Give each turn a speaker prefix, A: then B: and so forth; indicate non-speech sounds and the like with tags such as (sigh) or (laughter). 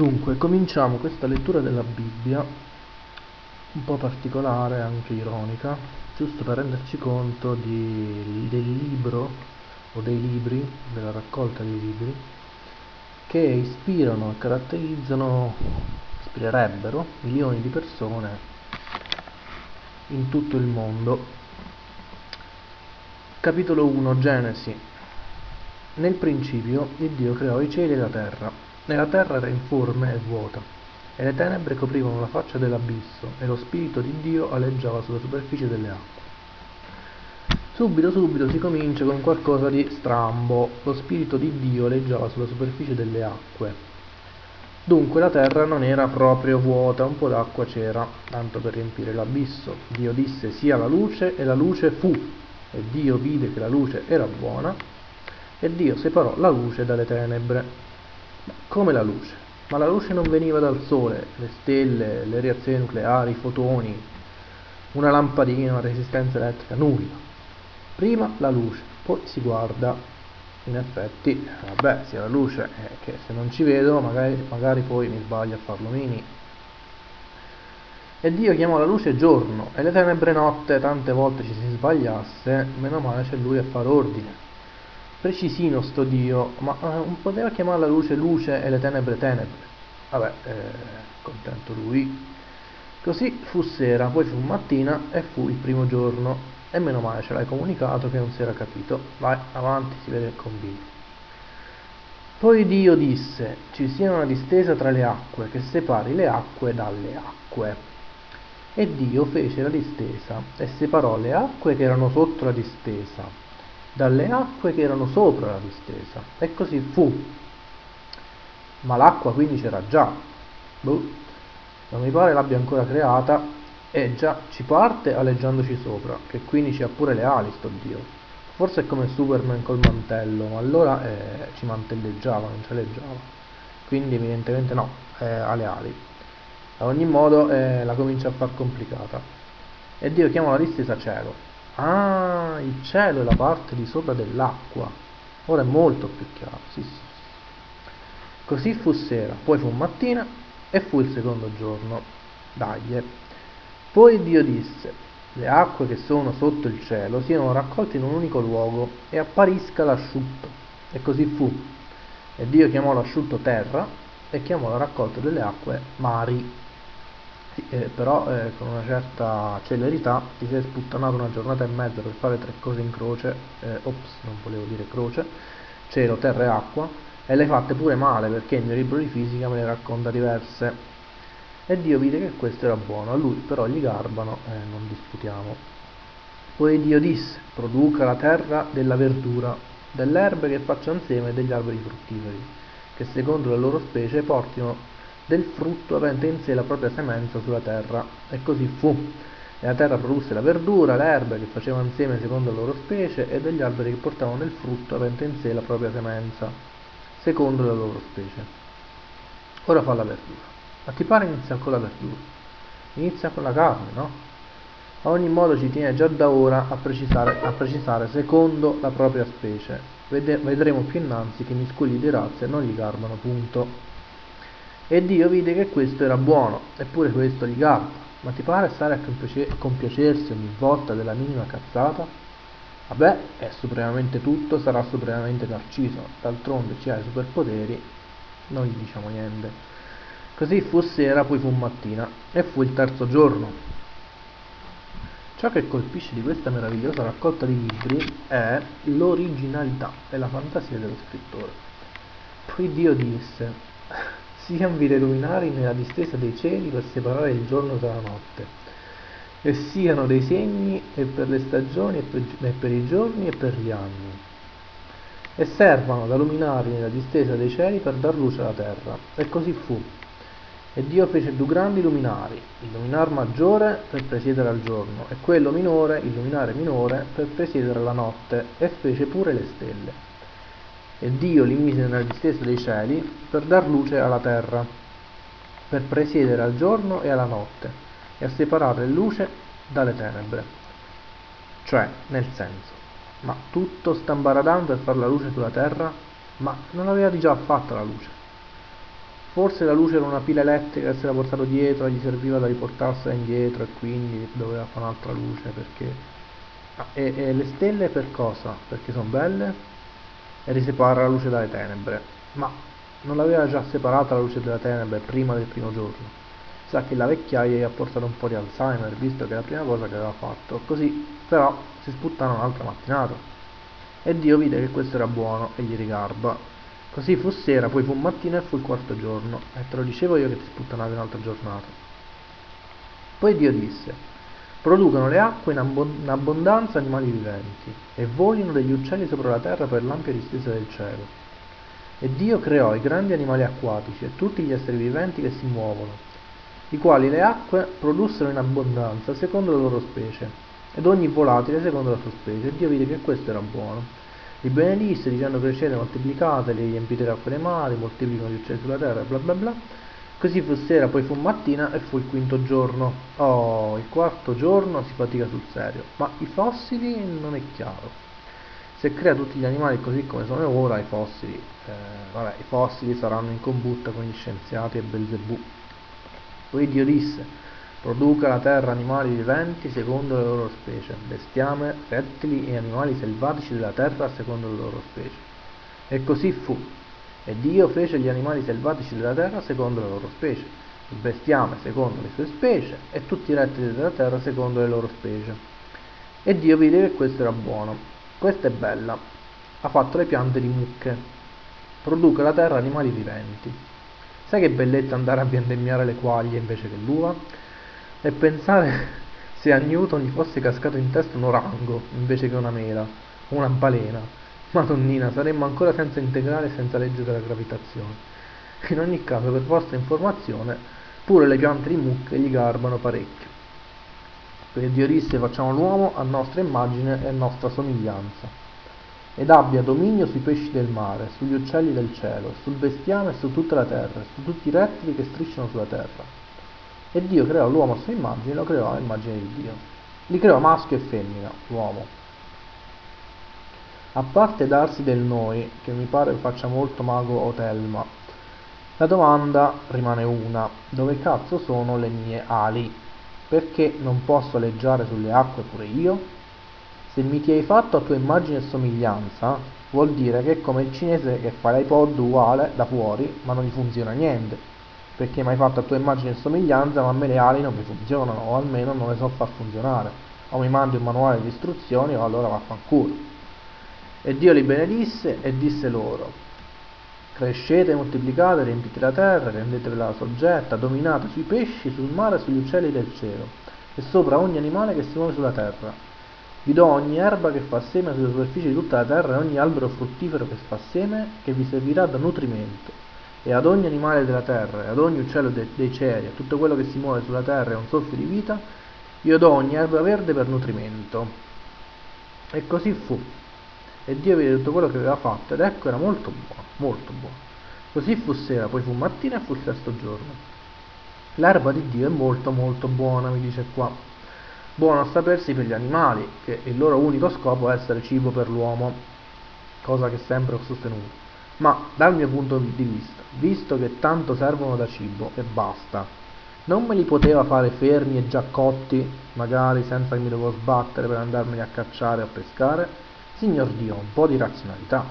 A: Dunque, cominciamo questa lettura della Bibbia, un po' particolare, anche ironica, giusto per renderci conto di, del libro o dei libri, della raccolta dei libri, che ispirano e caratterizzano, ispirerebbero milioni di persone in tutto il mondo. Capitolo 1 Genesi Nel principio il Dio creò i cieli e la terra e la terra era informe e vuota, e le tenebre coprivano la faccia dell'abisso, e lo Spirito di Dio aleggiava sulla superficie delle acque. Subito, subito si comincia con qualcosa di strambo. Lo Spirito di Dio aleggiava sulla superficie delle acque. Dunque la terra non era proprio vuota, un po' d'acqua c'era, tanto per riempire l'abisso. Dio disse sia la luce e la luce fu. E Dio vide che la luce era buona e Dio separò la luce dalle tenebre come la luce, ma la luce non veniva dal sole, le stelle, le reazioni nucleari, i fotoni, una lampadina, una resistenza elettrica, nulla. Prima la luce, poi si guarda, in effetti, vabbè, sia la luce eh, che se non ci vedo magari, magari poi mi sbaglio a farlo mini. E Dio chiamò la luce giorno e le tenebre notte, tante volte ci si sbagliasse, meno male c'è lui a far ordine precisino sto Dio, ma eh, poteva chiamare la luce luce e le tenebre tenebre. Vabbè, eh, contento lui. Così fu sera, poi fu mattina e fu il primo giorno. E meno male ce l'hai comunicato che non si era capito. Vai, avanti, si vede il combino. Poi Dio disse, ci sia una distesa tra le acque che separi le acque dalle acque. E Dio fece la distesa e separò le acque che erano sotto la distesa dalle acque che erano sopra la distesa. E così fu. Ma l'acqua quindi c'era già. Boh, non mi pare l'abbia ancora creata e già ci parte aleggiandoci sopra, che quindi c'ha pure le ali sto Dio. Forse è come Superman col mantello, ma allora eh, ci mantelleggiava, non ci aleggiava. Quindi evidentemente no, eh, ha le ali. Ad ogni modo eh, la comincia a far complicata. E Dio chiama la distesa cielo Ah, il cielo è la parte di sopra dell'acqua. Ora è molto più chiaro. Sì, sì. Così fu sera, poi fu mattina e fu il secondo giorno. Dai. Poi Dio disse, le acque che sono sotto il cielo siano raccolte in un unico luogo e apparisca l'asciutto. E così fu. E Dio chiamò l'asciutto terra e chiamò la raccolta delle acque mari eh, però eh, con una certa celerità ti sei sputtanato una giornata e mezza per fare tre cose in croce, eh, ops, non volevo dire croce, cielo, terra e acqua, e le hai fatte pure male perché il mio libro di fisica me ne racconta diverse. E Dio vide che questo era buono, a lui però gli garbano e eh, non disputiamo. Poi Dio disse, produca la terra della verdura, delle erbe che facciano seme e degli alberi fruttiferi, che secondo le loro specie portino del frutto avente in sé la propria semenza sulla terra. E così fu. E la terra produsse la verdura, le erbe che facevano insieme secondo la loro specie e degli alberi che portavano del frutto avente in sé la propria semenza, secondo la loro specie. Ora fa la verdura. Ma ti pare inizia con la verdura? Inizia con la carne, no? A ogni modo ci tiene già da ora a precisare, a precisare secondo la propria specie. Vede, vedremo più innanzi che miscugli di razze non gli garbano, punto. E Dio vide che questo era buono, eppure questo gli garba. Ma ti pare stare a compiacersi ogni volta della minima cazzata? Vabbè, è supremamente tutto, sarà supremamente narciso. D'altronde ci ha i superpoteri, non gli diciamo niente. Così fu sera, poi fu mattina, e fu il terzo giorno. Ciò che colpisce di questa meravigliosa raccolta di libri è l'originalità e la fantasia dello scrittore. Poi Dio disse, sian vide luminari nella distesa dei cieli per separare il giorno dalla notte, e siano dei segni e per le stagioni e per, e per i giorni e per gli anni, e servano da luminari nella distesa dei cieli per dar luce alla terra. E così fu. E Dio fece due grandi luminari, il luminar maggiore per presiedere al giorno, e quello minore, il luminare minore, per presiedere alla notte, e fece pure le stelle e Dio li mise nella distesa dei cieli per dar luce alla terra, per presiedere al giorno e alla notte, e a separare luce dalle tenebre. Cioè, nel senso, ma tutto stambaradam per far la luce sulla terra? Ma non aveva già fatta la luce. Forse la luce era una pila elettrica che si era portato dietro e gli serviva da riportarsela indietro e quindi doveva fare un'altra luce perché... Ah, e, e, le stelle per cosa? Perché sono belle? E risepara la luce dalle tenebre. Ma non l'aveva già separata la luce dalle tenebre prima del primo giorno? Sa che la vecchiaia gli ha portato un po' di Alzheimer, visto che è la prima cosa che aveva fatto. Così, però, si sputtana un'altra mattinata. E Dio vide che questo era buono e gli rigarba Così fu sera, poi fu mattina e fu il quarto giorno, e te lo dicevo io che ti sputtanavi un'altra giornata. Poi Dio disse, producono le acque in abbondanza animali viventi, e volino degli uccelli sopra la terra per l'ampia distesa del cielo. E Dio creò i grandi animali acquatici e tutti gli esseri viventi che si muovono, i quali le acque produssero in abbondanza secondo la loro specie, ed ogni volatile secondo la sua specie, e Dio vide che questo era buono. Li benedisse dicendo crescete, moltiplicate, li riempite le mari, moltiplicano gli uccelli sulla terra, bla bla bla. Così fu sera, poi fu mattina e fu il quinto giorno. Oh, il quarto giorno si fatica sul serio, ma i fossili non è chiaro. Se crea tutti gli animali così come sono ora, i fossili, eh, vabbè, i fossili saranno in combutta con gli scienziati e Belzebù. Poi Dio disse, Produca la terra animali viventi secondo le loro specie, bestiame, rettili e animali selvatici della terra secondo le loro specie. E così fu. E Dio fece gli animali selvatici della terra secondo le loro specie, il bestiame secondo le sue specie e tutti i rettili della terra secondo le loro specie. E Dio vide che questo era buono. Questa è bella. Ha fatto le piante di mucche. Produca la terra animali viventi. Sai che bellezza andare a vendemmiare le quaglie invece che l'uva? e pensare (laughs) se a Newton gli fosse cascato in testa un orango invece che una mela, una balena. Madonnina, saremmo ancora senza integrale e senza legge della gravitazione. In ogni caso, per vostra informazione, pure le piante di mucche gli garbano parecchio. Per Dio disse facciamo l'uomo a nostra immagine e a nostra somiglianza, ed abbia dominio sui pesci del mare, sugli uccelli del cielo, sul bestiame e su tutta la terra, su tutti i rettili che strisciano sulla terra e Dio creò l'uomo a sua immagine, lo creò a immagine di Dio. Li creò maschio e femmina, l'uomo. A parte darsi del noi, che mi pare faccia molto mago Otelma, la domanda rimane una, dove cazzo sono le mie ali? Perché non posso leggiare sulle acque pure io? Se mi ti hai fatto a tua immagine e somiglianza, vuol dire che è come il cinese che fa l'iPod uguale da fuori, ma non gli funziona niente perché mi hai fatto a tua immagine e somiglianza, ma a me le ali non mi funzionano, o almeno non le so far funzionare. O mi mandi un manuale di istruzioni, o allora vaffanculo. E Dio li benedisse e disse loro, crescete, moltiplicate, riempite la terra, rendetevela soggetta, dominate sui pesci, sul mare sugli uccelli del cielo, e sopra ogni animale che si muove sulla terra. Vi do ogni erba che fa seme sulla superficie di tutta la terra e ogni albero fruttifero che fa seme che vi servirà da nutrimento e ad ogni animale della terra, e ad ogni uccello de- dei cieli, a tutto quello che si muove sulla terra e un soffio di vita, io do ogni erba verde per nutrimento. E così fu. E Dio vide tutto quello che aveva fatto, ed ecco era molto buono, molto buono. Così fu sera, poi fu mattina e fu il sesto giorno. L'erba di Dio è molto molto buona, mi dice qua. Buono a sapersi per gli animali, che il loro unico scopo è essere cibo per l'uomo, cosa che sempre ho sostenuto ma dal mio punto di vista, visto che tanto servono da cibo e basta, non me li poteva fare fermi e già cotti, magari senza che mi dovevo sbattere per andarmeli a cacciare o a pescare? Signor Dio, un po' di razionalità.